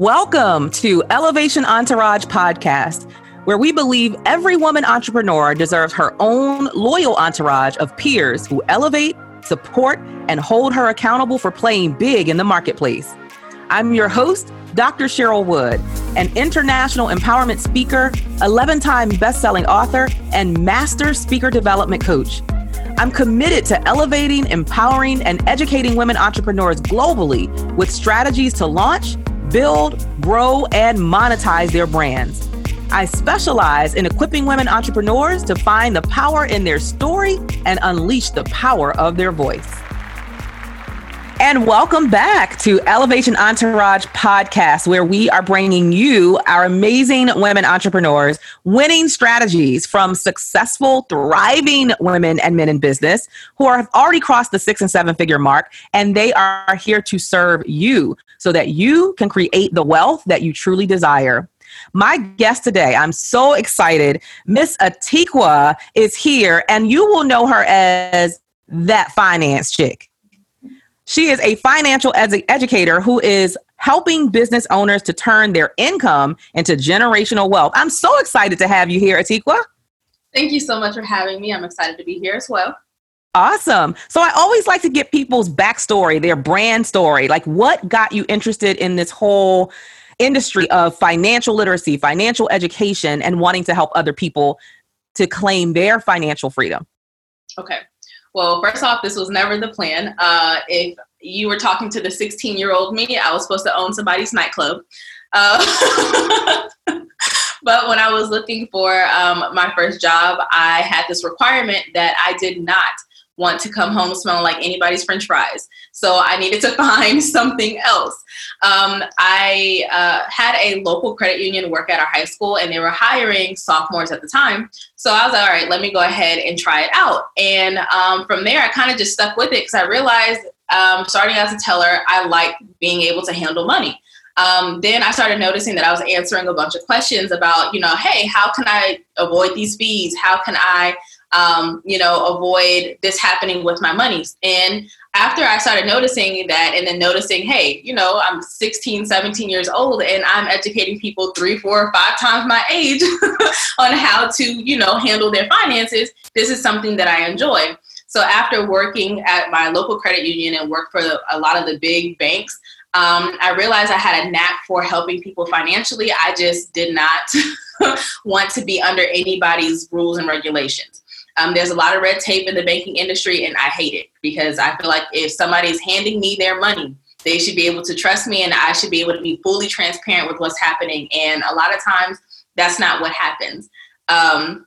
Welcome to Elevation Entourage Podcast, where we believe every woman entrepreneur deserves her own loyal entourage of peers who elevate, support, and hold her accountable for playing big in the marketplace. I'm your host, Dr. Cheryl Wood, an international empowerment speaker, 11 time best-selling author, and master speaker development coach. I'm committed to elevating, empowering, and educating women entrepreneurs globally with strategies to launch build, grow, and monetize their brands. I specialize in equipping women entrepreneurs to find the power in their story and unleash the power of their voice. And welcome back to Elevation Entourage podcast, where we are bringing you our amazing women entrepreneurs, winning strategies from successful, thriving women and men in business who have already crossed the six and seven figure mark. And they are here to serve you so that you can create the wealth that you truly desire. My guest today, I'm so excited. Miss Atiqua is here, and you will know her as that finance chick. She is a financial ed- educator who is helping business owners to turn their income into generational wealth. I'm so excited to have you here, Atiqua. Thank you so much for having me. I'm excited to be here as well. Awesome. So I always like to get people's backstory, their brand story. Like what got you interested in this whole industry of financial literacy, financial education, and wanting to help other people to claim their financial freedom? Okay. Well, first off, this was never the plan. Uh, if you were talking to the 16 year old me, I was supposed to own somebody's nightclub. Uh, but when I was looking for um, my first job, I had this requirement that I did not want to come home smelling like anybody's french fries. So I needed to find something else. Um, I uh, had a local credit union work at our high school, and they were hiring sophomores at the time. So I was like, all right, let me go ahead and try it out. And um, from there, I kind of just stuck with it because I realized um, starting as a teller, I like being able to handle money. Um, then I started noticing that I was answering a bunch of questions about, you know, hey, how can I avoid these fees? How can I um, you know, avoid this happening with my monies. And after I started noticing that and then noticing, hey, you know, I'm 16, 17 years old and I'm educating people three, four, five times my age on how to, you know, handle their finances, this is something that I enjoy. So after working at my local credit union and work for a lot of the big banks, um, I realized I had a knack for helping people financially. I just did not want to be under anybody's rules and regulations. Um, there's a lot of red tape in the banking industry, and I hate it because I feel like if somebody is handing me their money, they should be able to trust me, and I should be able to be fully transparent with what's happening. And a lot of times, that's not what happens. Um,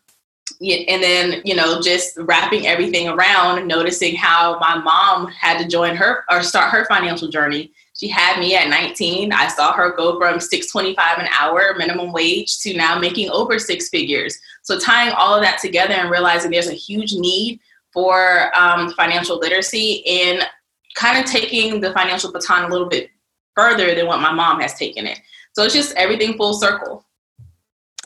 and then you know just wrapping everything around noticing how my mom had to join her or start her financial journey she had me at 19 i saw her go from 625 an hour minimum wage to now making over six figures so tying all of that together and realizing there's a huge need for um, financial literacy and kind of taking the financial baton a little bit further than what my mom has taken it. So it's just everything full circle.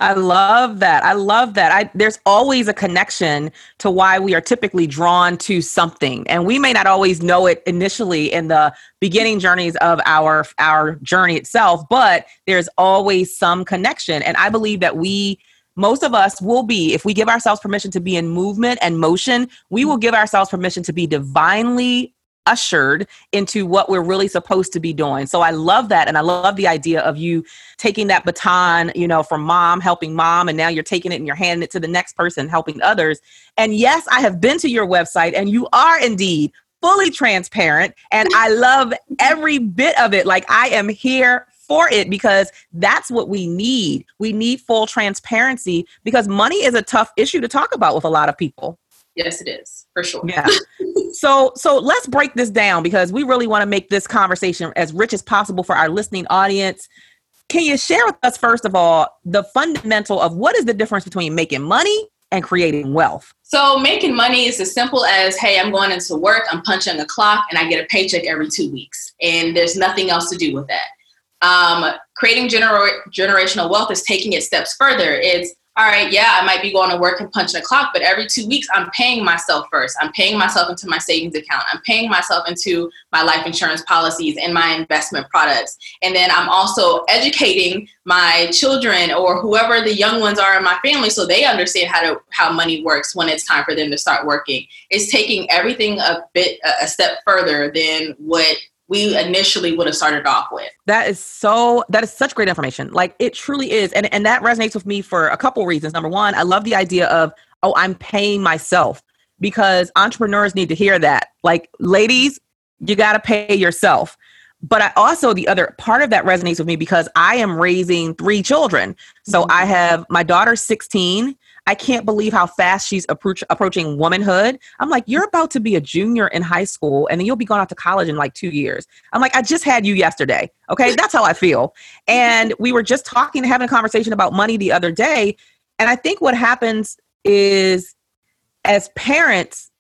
I love that. I love that. I, there's always a connection to why we are typically drawn to something, and we may not always know it initially in the beginning journeys of our our journey itself, but there's always some connection. And I believe that we most of us will be, if we give ourselves permission to be in movement and motion, we will give ourselves permission to be divinely ushered into what we're really supposed to be doing. So I love that. And I love the idea of you taking that baton, you know, from mom, helping mom, and now you're taking it and you're handing it to the next person, helping others. And yes, I have been to your website and you are indeed fully transparent. And I love every bit of it. Like I am here for it because that's what we need. We need full transparency because money is a tough issue to talk about with a lot of people. Yes, it is for sure. Yeah. so, so let's break this down because we really want to make this conversation as rich as possible for our listening audience. Can you share with us, first of all, the fundamental of what is the difference between making money and creating wealth? So, making money is as simple as hey, I'm going into work, I'm punching a clock, and I get a paycheck every two weeks. And there's nothing else to do with that. Um, creating gener- generational wealth is taking it steps further. It's all right, yeah, I might be going to work and punching a clock, but every two weeks I'm paying myself first. I'm paying myself into my savings account. I'm paying myself into my life insurance policies and my investment products. And then I'm also educating my children or whoever the young ones are in my family so they understand how to how money works when it's time for them to start working. It's taking everything a bit a step further than what we initially would have started off with. That is so that is such great information. Like it truly is. And and that resonates with me for a couple reasons. Number one, I love the idea of, oh, I'm paying myself because entrepreneurs need to hear that. Like ladies, you got to pay yourself. But I also the other part of that resonates with me because I am raising three children. So mm-hmm. I have my daughter's 16 I can't believe how fast she's approach, approaching womanhood. I'm like, you're about to be a junior in high school and then you'll be going out to college in like two years. I'm like, I just had you yesterday. Okay. That's how I feel. And we were just talking, having a conversation about money the other day. And I think what happens is as parents,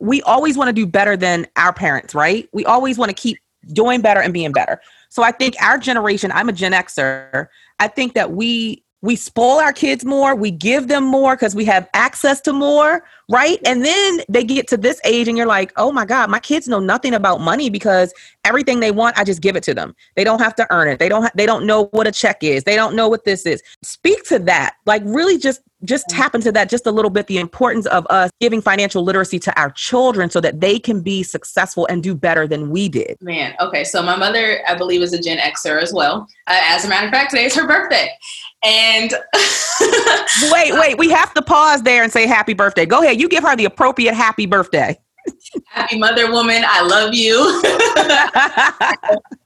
we always want to do better than our parents, right? We always want to keep doing better and being better. So I think our generation, I'm a Gen Xer, I think that we we spoil our kids more, we give them more because we have access to more, right? And then they get to this age and you're like, oh my God, my kids know nothing about money because everything they want, I just give it to them. They don't have to earn it. They don't ha- they don't know what a check is. They don't know what this is. Speak to that. Like really just just tap into that just a little bit the importance of us giving financial literacy to our children so that they can be successful and do better than we did. Man, okay. So my mother, I believe, is a Gen Xer as well. Uh, as a matter of fact, today is her birthday. And wait, wait, we have to pause there and say happy birthday. Go ahead. You give her the appropriate happy birthday. happy mother woman. I love you.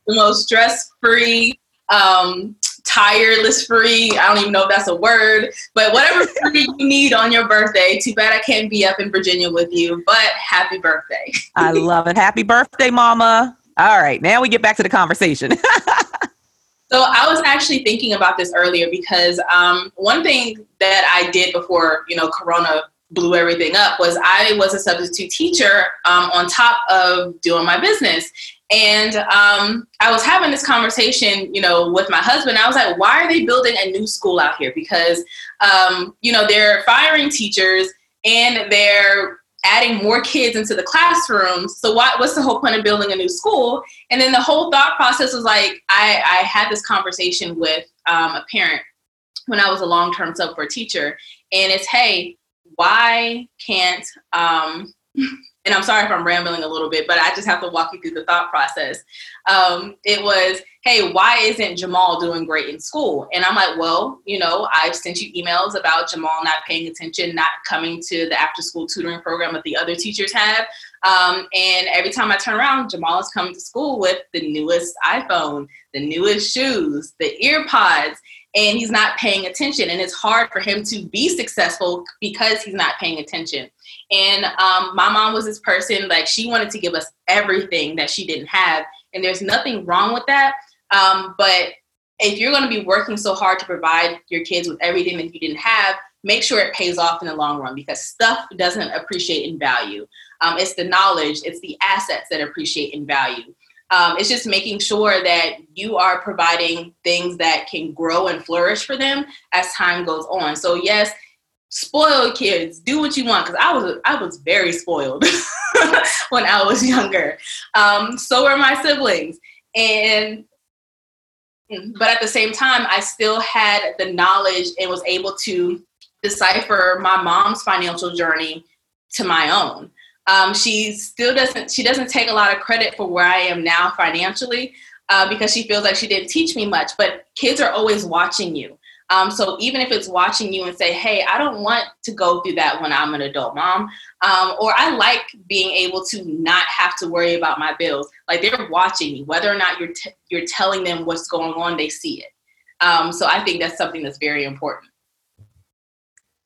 the most stress free, um, tireless free. I don't even know if that's a word, but whatever free you need on your birthday. Too bad I can't be up in Virginia with you, but happy birthday. I love it. Happy birthday, mama. All right, now we get back to the conversation. so I was actually thinking about this earlier because um, one thing that I did before, you know, Corona blew everything up was I was a substitute teacher um, on top of doing my business. And um, I was having this conversation, you know, with my husband. I was like, why are they building a new school out here? Because, um, you know, they're firing teachers and they're adding more kids into the classrooms. So what, what's the whole point of building a new school? And then the whole thought process was like, I, I had this conversation with um, a parent when I was a long-term sub for a teacher. And it's, hey, why can't um, and I'm sorry if I'm rambling a little bit, but I just have to walk you through the thought process. Um, it was, hey, why isn't Jamal doing great in school? And I'm like, well, you know, I've sent you emails about Jamal not paying attention, not coming to the after school tutoring program that the other teachers have. Um, and every time I turn around, Jamal is coming to school with the newest iPhone, the newest shoes, the ear pods and he's not paying attention and it's hard for him to be successful because he's not paying attention and um, my mom was this person, like, she wanted to give us everything that she didn't have. And there's nothing wrong with that. Um, but if you're going to be working so hard to provide your kids with everything that you didn't have, make sure it pays off in the long run because stuff doesn't appreciate in value. Um, it's the knowledge, it's the assets that appreciate in value. Um, it's just making sure that you are providing things that can grow and flourish for them as time goes on. So, yes, spoiled kids do what you want because i was i was very spoiled when i was younger. Um, so were my siblings. And but at the same time i still had the knowledge and was able to decipher my mom's financial journey to my own. Um, she still doesn't she doesn't take a lot of credit for where i am now financially uh, because she feels like she didn't teach me much but kids are always watching you um, so even if it's watching you and say, hey, I don't want to go through that when I'm an adult mom, um, or I like being able to not have to worry about my bills. Like they're watching me, whether or not you're t- you're telling them what's going on, they see it. Um, so I think that's something that's very important.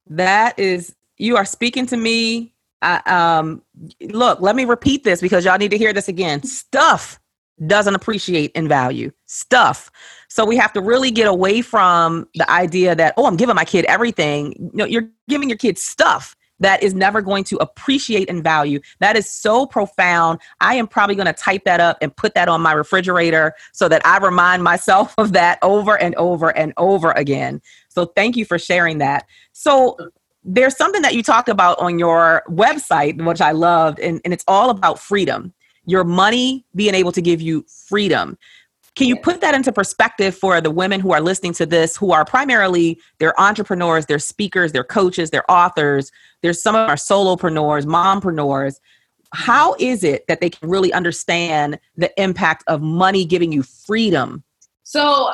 That is, you are speaking to me. I, um, look, let me repeat this because y'all need to hear this again. Stuff doesn't appreciate in value. Stuff so we have to really get away from the idea that, oh, I'm giving my kid everything. No, you're giving your kid stuff. that is never going to appreciate in value. That is so profound. I am probably going to type that up and put that on my refrigerator so that I remind myself of that over and over and over again. So thank you for sharing that. So there's something that you talked about on your website, which I loved, and, and it's all about freedom. Your money being able to give you freedom. Can you put that into perspective for the women who are listening to this, who are primarily they're entrepreneurs, they're speakers, they're coaches, they're authors, there's some of our solopreneurs, mompreneurs. How is it that they can really understand the impact of money giving you freedom? So,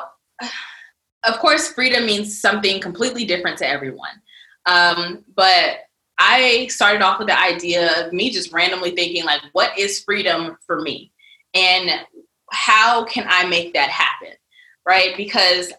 of course, freedom means something completely different to everyone. Um, but I started off with the idea of me just randomly thinking, like, what is freedom for me? And how can I make that happen? Right? Because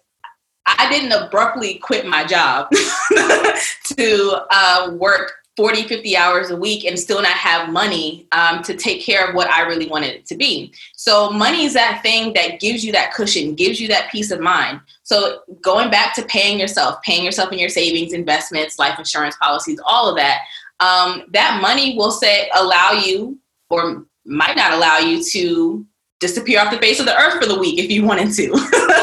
I didn't abruptly quit my job to uh, work 40, 50 hours a week and still not have money um, to take care of what I really wanted it to be. So, money is that thing that gives you that cushion, gives you that peace of mind. So, going back to paying yourself, paying yourself in your savings, investments, life insurance policies, all of that, um, that money will say allow you or might not allow you to disappear off the face of the earth for the week if you wanted to.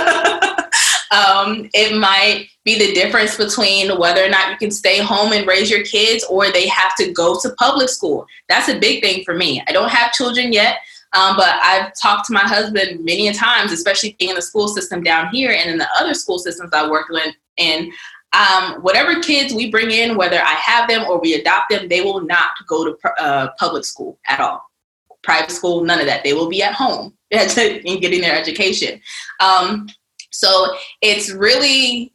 um, it might be the difference between whether or not you can stay home and raise your kids or they have to go to public school. That's a big thing for me. I don't have children yet, um, but I've talked to my husband many a times, especially being in the school system down here and in the other school systems I work in. And um, whatever kids we bring in, whether I have them or we adopt them, they will not go to uh, public school at all private school, none of that. They will be at home in getting their education. Um, so it's really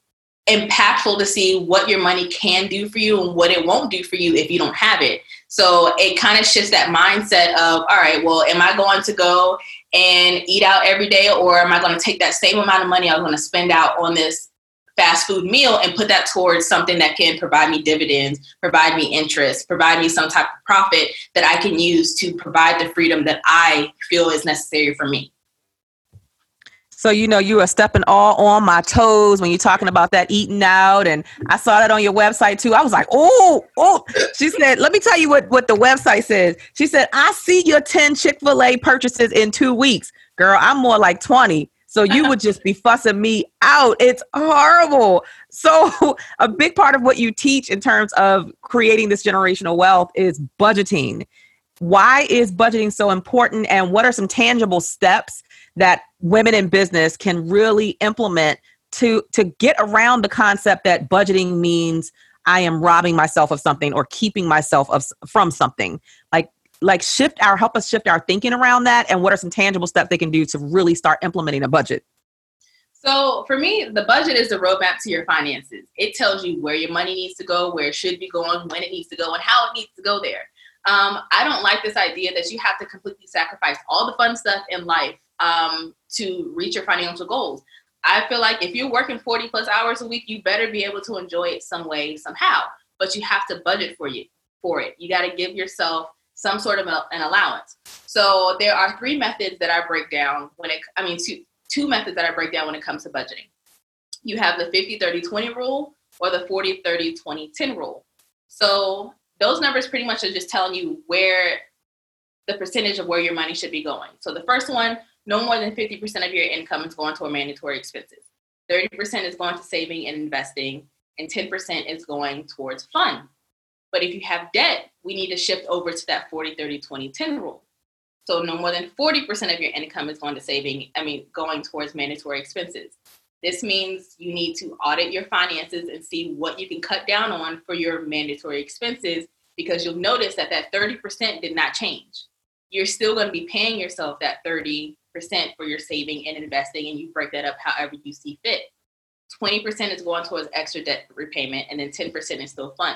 impactful to see what your money can do for you and what it won't do for you if you don't have it. So it kind of shifts that mindset of, all right, well, am I going to go and eat out every day or am I going to take that same amount of money I'm going to spend out on this fast food meal and put that towards something that can provide me dividends, provide me interest, provide me some type of profit that I can use to provide the freedom that I feel is necessary for me. So you know you are stepping all on my toes when you're talking about that eating out, and I saw that on your website too. I was like, oh, oh. She said, let me tell you what what the website says. She said, I see your ten Chick Fil A purchases in two weeks, girl. I'm more like twenty. So you would just be fussing me out. It's horrible. So a big part of what you teach in terms of creating this generational wealth is budgeting. Why is budgeting so important and what are some tangible steps that women in business can really implement to to get around the concept that budgeting means I am robbing myself of something or keeping myself of, from something. Like like shift our help us shift our thinking around that and what are some tangible steps they can do to really start implementing a budget. So for me the budget is the roadmap to your finances. It tells you where your money needs to go where it should be going when it needs to go and how it needs to go there. Um, i don't like this idea that you have to completely sacrifice all the fun stuff in life um, to reach your financial goals i feel like if you're working 40 plus hours a week you better be able to enjoy it some way somehow but you have to budget for you for it you got to give yourself some sort of a, an allowance. So there are three methods that I break down when it, I mean, two, two methods that I break down when it comes to budgeting. You have the 50, 30, 20 rule or the 40, 30, 20, 10 rule. So those numbers pretty much are just telling you where the percentage of where your money should be going. So the first one, no more than 50% of your income is going toward mandatory expenses. 30% is going to saving and investing, and 10% is going towards fun. But if you have debt, we need to shift over to that 40, 30, 20, 10 rule. So no more than 40% of your income is going to saving, I mean, going towards mandatory expenses. This means you need to audit your finances and see what you can cut down on for your mandatory expenses because you'll notice that that 30% did not change. You're still going to be paying yourself that 30% for your saving and investing, and you break that up however you see fit. 20% is going towards extra debt repayment, and then 10% is still fun.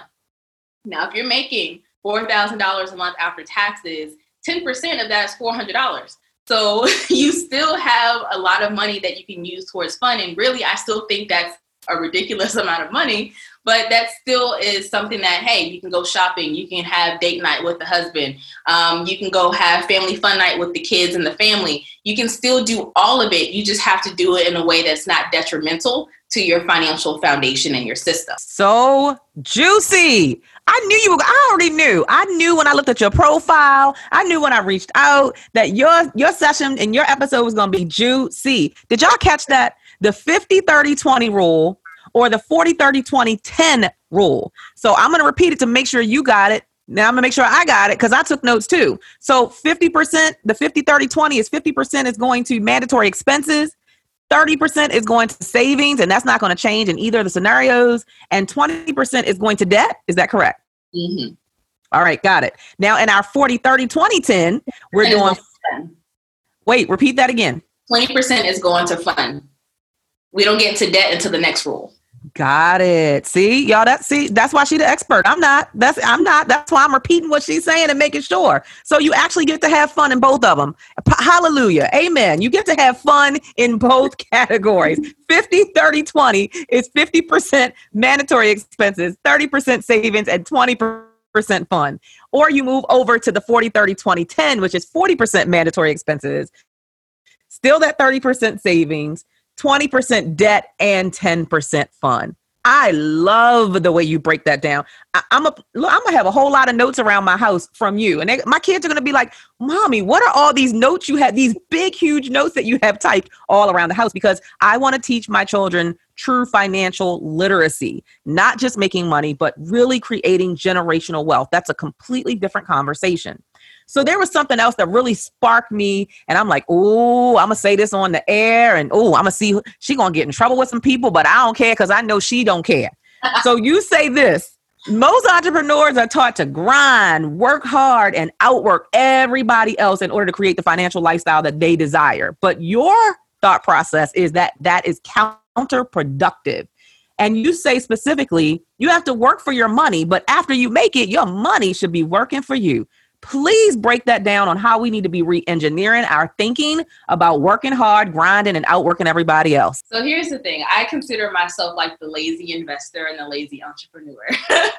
Now, if you're making $4,000 a month after taxes, 10% of that is $400. So you still have a lot of money that you can use towards fun. And really, I still think that's a ridiculous amount of money, but that still is something that hey, you can go shopping, you can have date night with the husband, um, you can go have family fun night with the kids and the family. You can still do all of it. You just have to do it in a way that's not detrimental to your financial foundation and your system. So juicy. I knew you were I already knew. I knew when I looked at your profile, I knew when I reached out that your your session and your episode was to be juicy. Did y'all catch that? The 50 30 20 rule or the 40 30 20 10 rule. So I'm going to repeat it to make sure you got it. Now I'm going to make sure I got it cuz I took notes too. So 50%, the 50 30 20 is 50% is going to mandatory expenses. 30% is going to savings, and that's not going to change in either of the scenarios. And 20% is going to debt. Is that correct? Mm-hmm. All right, got it. Now, in our 40, 30, 20, 10, we're doing. Wait, repeat that again. 20% is going to fund. We don't get into debt until the next rule. Got it. See, y'all. That see, that's why she's the expert. I'm not. That's I'm not. That's why I'm repeating what she's saying and making sure. So you actually get to have fun in both of them. Hallelujah. Amen. You get to have fun in both categories. 50, 30, 20 is 50% mandatory expenses, 30% savings, and 20% fun. Or you move over to the 40, 30, 20, 10, which is 40% mandatory expenses, still that 30% savings, 20% debt and 10% fun. I love the way you break that down. I, am a, I'm gonna have a whole lot of notes around my house from you, and they, my kids are gonna be like, "Mommy, what are all these notes you have? These big, huge notes that you have typed all around the house?" Because I want to teach my children true financial literacy, not just making money, but really creating generational wealth. That's a completely different conversation. So there was something else that really sparked me, and I'm like, oh, I'm gonna say this on the air, and oh, I'm gonna see she gonna get in trouble with some people, but I don't care because I know she don't care. so you say this. Most entrepreneurs are taught to grind, work hard, and outwork everybody else in order to create the financial lifestyle that they desire. But your thought process is that that is counterproductive. And you say specifically, you have to work for your money, but after you make it, your money should be working for you please break that down on how we need to be re-engineering our thinking about working hard grinding and outworking everybody else. So here's the thing. I consider myself like the lazy investor and the lazy entrepreneur.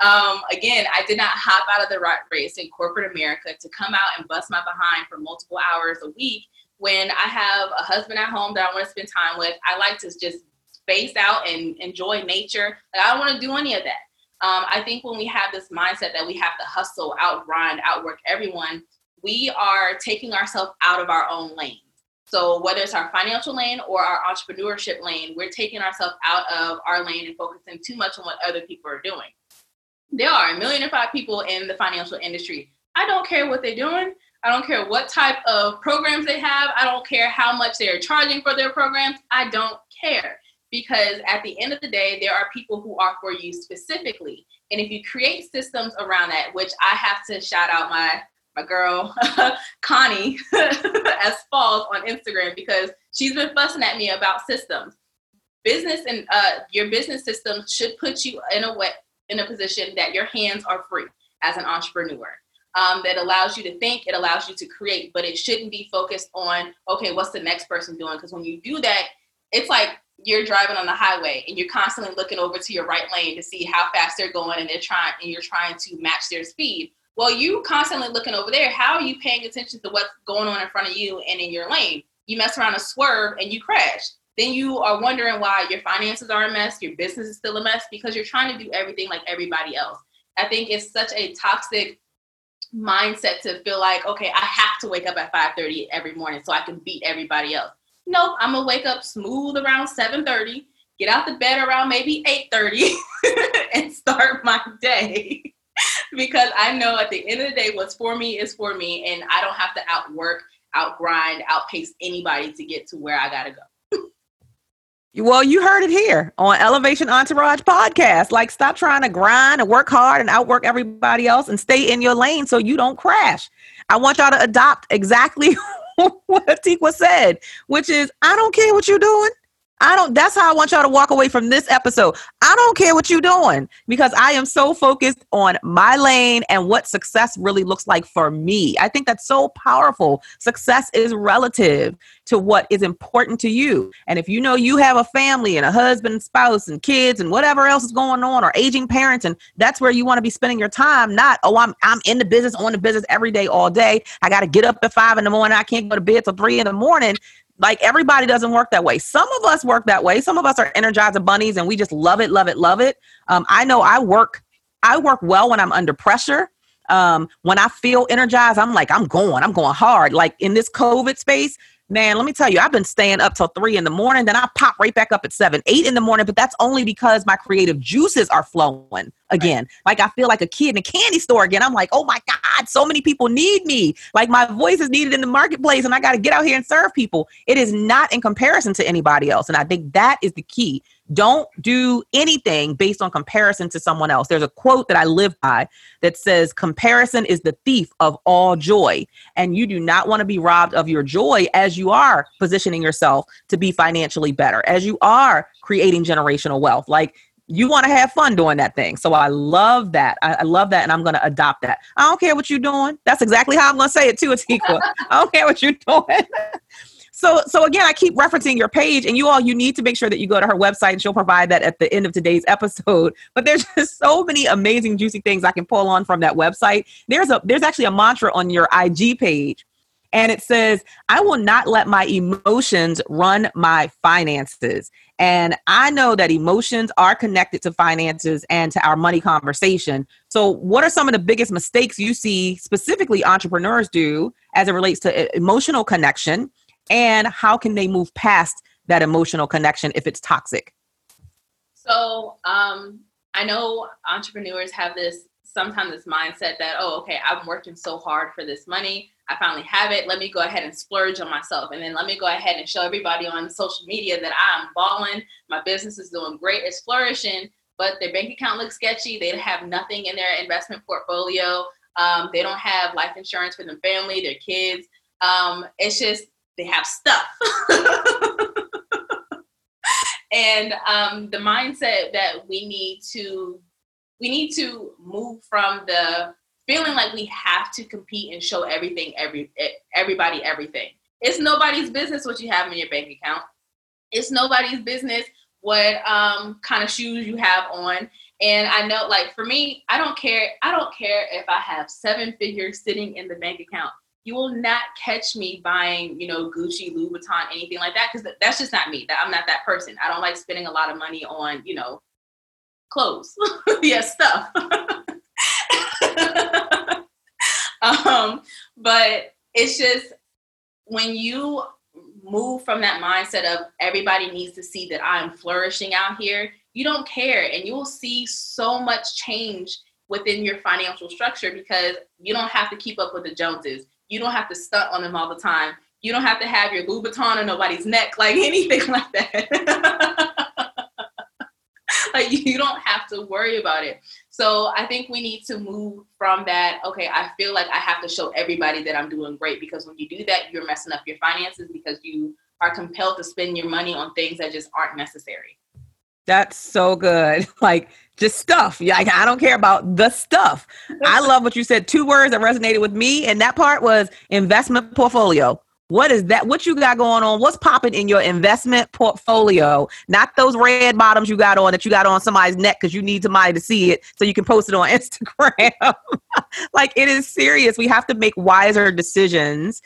Um, again i did not hop out of the rat race in corporate america to come out and bust my behind for multiple hours a week when i have a husband at home that i want to spend time with. I like to just space out and enjoy nature. Like, i don't want to do any of that um, I think when we have this mindset that we have to hustle, outgrind, outwork everyone, we are taking ourselves out of our own lane. So whether it's our financial lane or our entrepreneurship lane, we're taking ourselves out of our lane and focusing too much on what other people are doing. There are a million and five people in the financial industry. I don't care what they're doing. I don't care what type of programs they have. I don't care how much they're charging for their programs. I don't care because at the end of the day, there are people who are for you specifically. And if you create systems around that, which I have to shout out my my girl Connie as Falls on Instagram because she's been fussing at me about systems. Business and uh, your business system should put you in a way in a position that your hands are free as an entrepreneur. Um, that allows you to think, it allows you to create, but it shouldn't be focused on okay, what's the next person doing? Because when you do that, it's like you're driving on the highway and you're constantly looking over to your right lane to see how fast they're going and they're trying and you're trying to match their speed. Well, you constantly looking over there. How are you paying attention to what's going on in front of you and in your lane? You mess around a swerve and you crash. Then you are wondering why your finances are a mess, your business is still a mess because you're trying to do everything like everybody else. I think it's such a toxic mindset to feel like, okay, I have to wake up at 5:30 every morning so I can beat everybody else Nope, I'm gonna wake up smooth around 7:30, get out the bed around maybe 8:30, and start my day. because I know at the end of the day, what's for me is for me, and I don't have to outwork, outgrind, outpace anybody to get to where I gotta go. Well, you heard it here on Elevation Entourage podcast. Like, stop trying to grind and work hard and outwork everybody else and stay in your lane so you don't crash. I want y'all to adopt exactly what Atikwa said, which is, I don't care what you're doing. I don't, that's how I want y'all to walk away from this episode. I don't care what you're doing because I am so focused on my lane and what success really looks like for me. I think that's so powerful. Success is relative to what is important to you. And if you know you have a family and a husband, and spouse, and kids, and whatever else is going on, or aging parents, and that's where you want to be spending your time, not, oh, I'm, I'm in the business, on the business every day, all day. I got to get up at five in the morning. I can't go to bed till three in the morning like everybody doesn't work that way. Some of us work that way. Some of us are energizer bunnies and we just love it, love it, love it. Um, I know I work, I work well when I'm under pressure. Um, when I feel energized, I'm like, I'm going, I'm going hard. Like in this COVID space, man, let me tell you, I've been staying up till three in the morning. Then I pop right back up at seven, eight in the morning. But that's only because my creative juices are flowing again. Right. Like I feel like a kid in a candy store again. I'm like, oh my God, so many people need me. Like my voice is needed in the marketplace and I got to get out here and serve people. It is not in comparison to anybody else. And I think that is the key. Don't do anything based on comparison to someone else. There's a quote that I live by that says, Comparison is the thief of all joy. And you do not want to be robbed of your joy as you are positioning yourself to be financially better, as you are creating generational wealth. Like you want to have fun doing that thing. So I love that. I, I love that. And I'm going to adopt that. I don't care what you're doing. That's exactly how I'm going to say it too, Atikwa. I don't care what you're doing. so, so again, I keep referencing your page and you all, you need to make sure that you go to her website and she'll provide that at the end of today's episode. But there's just so many amazing, juicy things I can pull on from that website. There's a, there's actually a mantra on your IG page and it says, I will not let my emotions run my finances. And I know that emotions are connected to finances and to our money conversation. So, what are some of the biggest mistakes you see specifically entrepreneurs do as it relates to uh, emotional connection? And how can they move past that emotional connection if it's toxic? So, um, I know entrepreneurs have this sometimes this mindset that, oh, okay, I'm working so hard for this money. I finally have it. Let me go ahead and splurge on myself. And then let me go ahead and show everybody on social media that I'm balling. My business is doing great. It's flourishing, but their bank account looks sketchy. They have nothing in their investment portfolio. Um, they don't have life insurance for their family, their kids. Um, it's just they have stuff. and um, the mindset that we need to we need to move from the feeling like we have to compete and show everything, every everybody, everything. It's nobody's business what you have in your bank account. It's nobody's business what um, kind of shoes you have on. And I know, like for me, I don't care. I don't care if I have seven figures sitting in the bank account. You will not catch me buying, you know, Gucci, Louis Vuitton, anything like that, because that's just not me. That I'm not that person. I don't like spending a lot of money on, you know, clothes. yeah, stuff. um, but it's just when you move from that mindset of everybody needs to see that I'm flourishing out here, you don't care and you will see so much change within your financial structure because you don't have to keep up with the Joneses. You don't have to stunt on them all the time. You don't have to have your Louis Vuitton on nobody's neck, like anything like that. like you don't have to worry about it. So I think we need to move from that. Okay, I feel like I have to show everybody that I'm doing great because when you do that, you're messing up your finances because you are compelled to spend your money on things that just aren't necessary. That's so good. Like just stuff. Yeah, I don't care about the stuff. I love what you said. Two words that resonated with me, and that part was investment portfolio. What is that? What you got going on? What's popping in your investment portfolio? Not those red bottoms you got on that you got on somebody's neck because you need somebody to see it so you can post it on Instagram. like it is serious. We have to make wiser decisions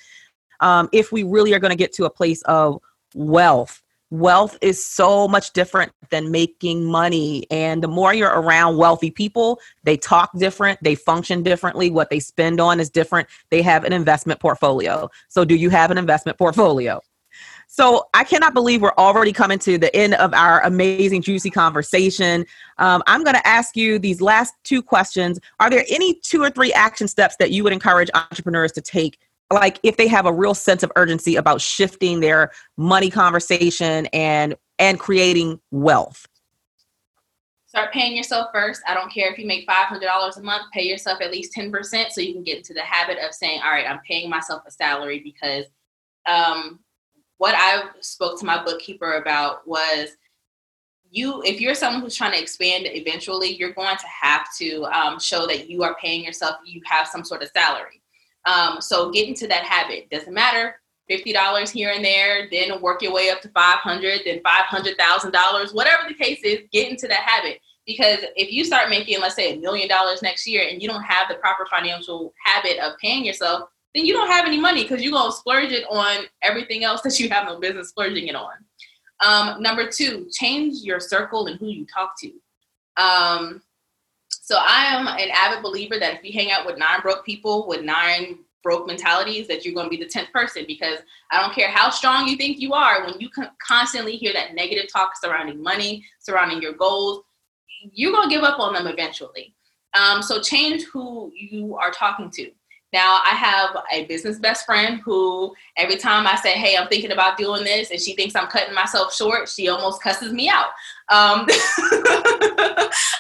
um, if we really are going to get to a place of wealth wealth is so much different than making money. And the more you're around wealthy people, they talk different, they function differently, what they spend on is different. They have an investment portfolio. So, do you have an investment portfolio? So I cannot believe we're already coming to the end of our amazing, juicy conversation. Um, I'm going to ask you these last two questions. Are there any two or three action steps that you would encourage entrepreneurs to take like if they have a real sense of urgency about shifting their money conversation and and creating wealth. Start paying yourself first. I don't care if you make $500 a month pay yourself at least 10% so you can get into the habit of saying all right i'm paying myself a salary because um, what I spoke to my bookkeeper about was you if you're someone who's trying to expand eventually you're going to have to um, show that you are paying yourself you have some sort of salary um, so get into that habit. Doesn't matter $50 here and there then work your way up to 500 then $500000 whatever the case is get into that habit. Because if you start making let's say a million dollars next year and you don't have the proper financial habit of paying yourself then you don't have any money because you're going to splurge it on everything else that you have no business splurging it on. Um, number two, change your circle and who you talk to. Um, so I am an avid believer that if you hang out with nine broke people with nine broke mentalities, that you're going to be the tenth person because I don't care how strong you think you are. When you constantly hear that negative talk surrounding money, surrounding your goals, you're going to give up on them eventually. Um, so change who you are talking to. Now I have a business best friend who every time I say, "Hey, I'm thinking about doing this," and she thinks I'm cutting myself short, she almost cusses me out. Um,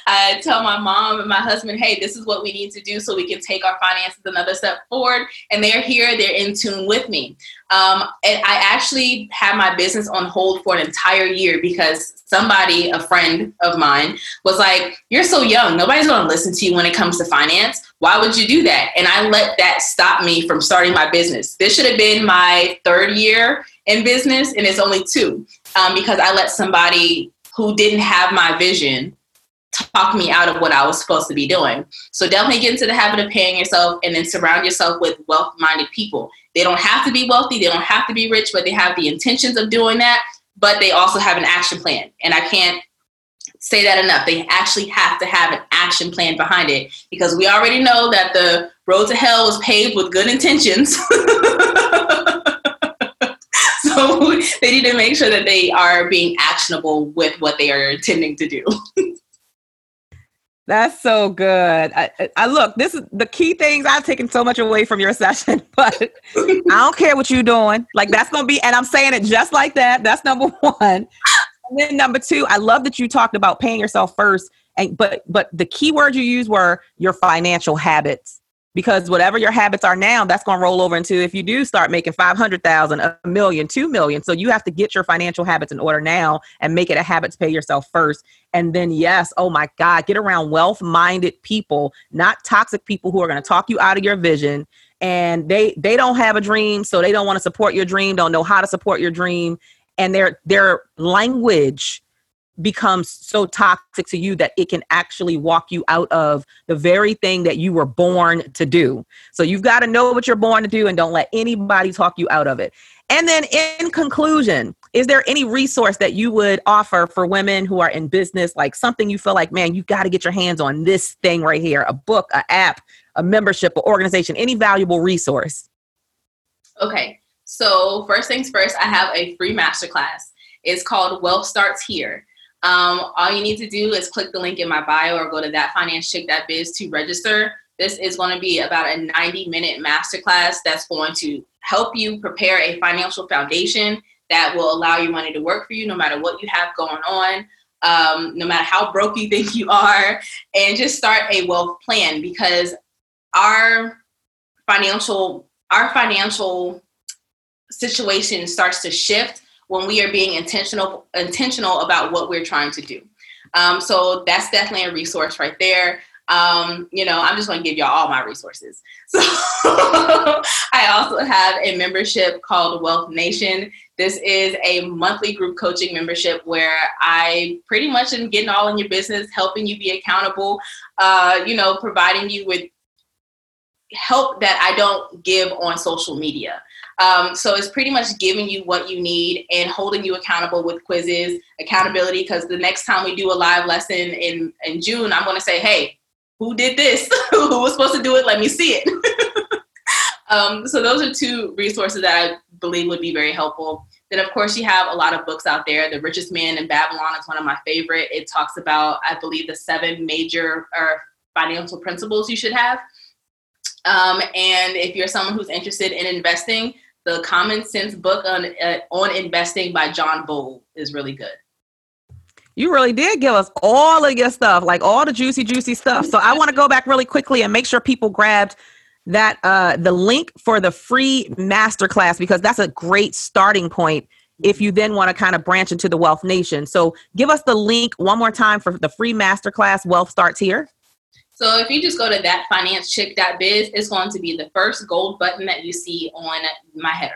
I tell my mom and my husband, "Hey, this is what we need to do so we can take our finances another step forward," and they're here, they're in tune with me. Um, and I actually had my business on hold for an entire year because somebody, a friend of mine, was like, You're so young. Nobody's going to listen to you when it comes to finance. Why would you do that? And I let that stop me from starting my business. This should have been my third year in business, and it's only two um, because I let somebody who didn't have my vision talk me out of what I was supposed to be doing. So definitely get into the habit of paying yourself and then surround yourself with wealth minded people. They don't have to be wealthy, they don't have to be rich, but they have the intentions of doing that, but they also have an action plan. And I can't say that enough. They actually have to have an action plan behind it because we already know that the road to hell was paved with good intentions. so they need to make sure that they are being actionable with what they are intending to do. That's so good. I, I, look, this is the key things I've taken so much away from your session, but I don't care what you're doing. Like that's gonna be, and I'm saying it just like that. That's number one. And then number two, I love that you talked about paying yourself first. And but but the key words you used were your financial habits. Because whatever your habits are now that's going to roll over into if you do start making 500000 a million 2 million. So you have to get your financial habits in order now and make it a habit to pay yourself first. And then yes oh my god get around wealth minded people not toxic people who are going to talk you out of your vision. And they they don't have a dream so they don't want to support your dream don't know how to support your dream and their their language becomes so toxic to you that it can actually walk you out of the very thing that you were born to do. So you've got to know what you're born to do and don't let anybody talk you out of it. And then in conclusion, is there any resource that you would offer for women who are in business like something you feel like man, you got to get your hands on this thing right here, a book, a app, a membership, an organization, any valuable resource? Okay. So, first things first, I have a free masterclass. It's called Wealth Starts Here um, all you need to do is click the link in my bio or go to thatfinancechick.biz to register. This is going to be about a 90 minute masterclass that's going to help you prepare a financial foundation that will allow your money to work for you no matter what you have going on, um, no matter how broke you think you are, and just start a wealth plan because our financial our financial situation starts to shift when we are being intentional intentional about what we're trying to do. Um, so that's definitely a resource right there. Um, you know, I'm just going to give y'all all my resources. So I also have a membership called Wealth Nation. This is a monthly group coaching membership where I pretty much am getting all in your business, helping you be accountable, uh, you know, providing you with help that I don't give on social media. Um, so it's pretty much giving you what you need and holding you accountable with quizzes, accountability. Because the next time we do a live lesson in in June, I'm going to say, hey, who did this? who was supposed to do it? Let me see it. um, so those are two resources that I believe would be very helpful. Then, of course, you have a lot of books out there. The Richest Man in Babylon is one of my favorite. It talks about, I believe, the seven major or financial principles you should have. Um, and if you're someone who's interested in investing, the Common Sense book on uh, on investing by John Bogle is really good. You really did give us all of your stuff, like all the juicy, juicy stuff. So I want to go back really quickly and make sure people grabbed that uh, the link for the free masterclass because that's a great starting point if you then want to kind of branch into the Wealth Nation. So give us the link one more time for the free masterclass. Wealth starts here. So if you just go to that thatfinancechick.biz, it's going to be the first gold button that you see on my header.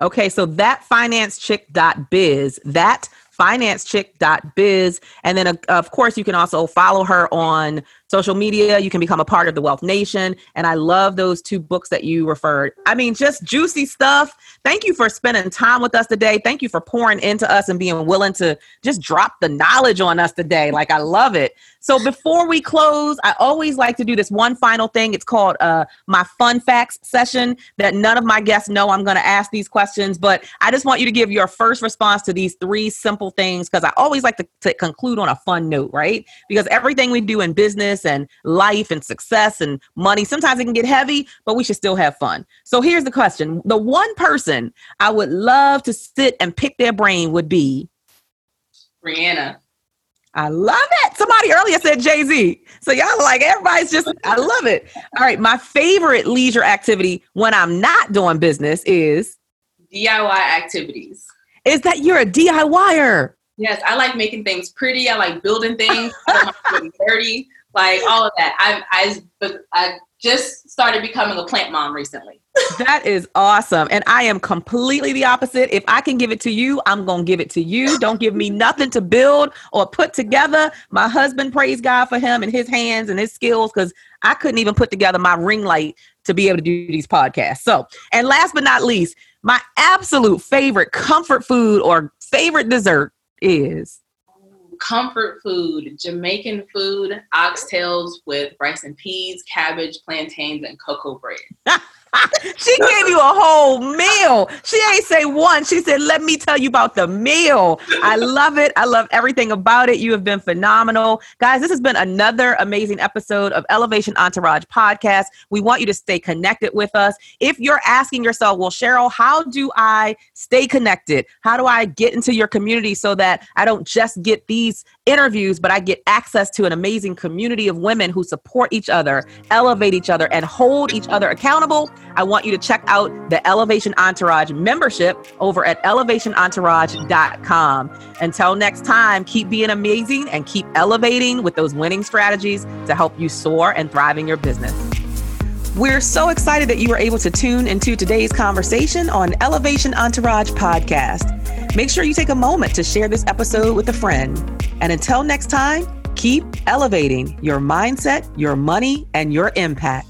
Okay, so that thatfinancechick.biz, that financechick.biz. And then, uh, of course, you can also follow her on social media. You can become a part of the Wealth Nation. And I love those two books that you referred. I mean, just juicy stuff. Thank you for spending time with us today. Thank you for pouring into us and being willing to just drop the knowledge on us today. Like, I love it. So, before we close, I always like to do this one final thing. It's called uh, my fun facts session that none of my guests know. I'm going to ask these questions, but I just want you to give your first response to these three simple things because I always like to, to conclude on a fun note, right? Because everything we do in business, business and life and success and money. Sometimes it can get heavy, but we should still have fun. So here's the question The one person I would love to sit and pick their brain would be Rihanna. I love it. Somebody earlier said Jay Z. So y'all like, everybody's just, I love it. All right. My favorite leisure activity when I'm not doing business is DIY activities. Is that you're a DIYer? Yes, I like making things pretty. I like building things. Dirty like all of that. I I I just started becoming a plant mom recently. that is awesome. And I am completely the opposite. If I can give it to you, I'm to give it to you. Don't give me nothing to build or put together. My husband, praise God for him and his hands and his skills because I couldn't even put together my ring light to be able to do these podcasts. So, and last but not least, my absolute favorite comfort food or favorite dessert is comfort food, Jamaican food, oxtails with rice and peas, cabbage, plantains, and cocoa bread. she gave you a whole meal. She ain't say one. She said, "Let me tell you about the meal." I love it. I love everything about it. You have been phenomenal, guys. This has been another amazing episode of Elevation Entourage podcast. We want you to stay connected with us. If you're asking yourself, "Well, Cheryl, how do I stay connected? How do I get into your community so that I don't just get these interviews, but I get access to an amazing community of women who support each other, elevate each other, and hold each other accountable?" I want you to check out the Elevation Entourage membership over at elevationentourage.com. Until next time, keep being amazing and keep elevating with those winning strategies to help you soar and thrive in your business. We're so excited that you were able to tune into today's conversation on Elevation Entourage podcast. Make sure you take a moment to share this episode with a friend. And until next time, keep elevating your mindset, your money, and your impact.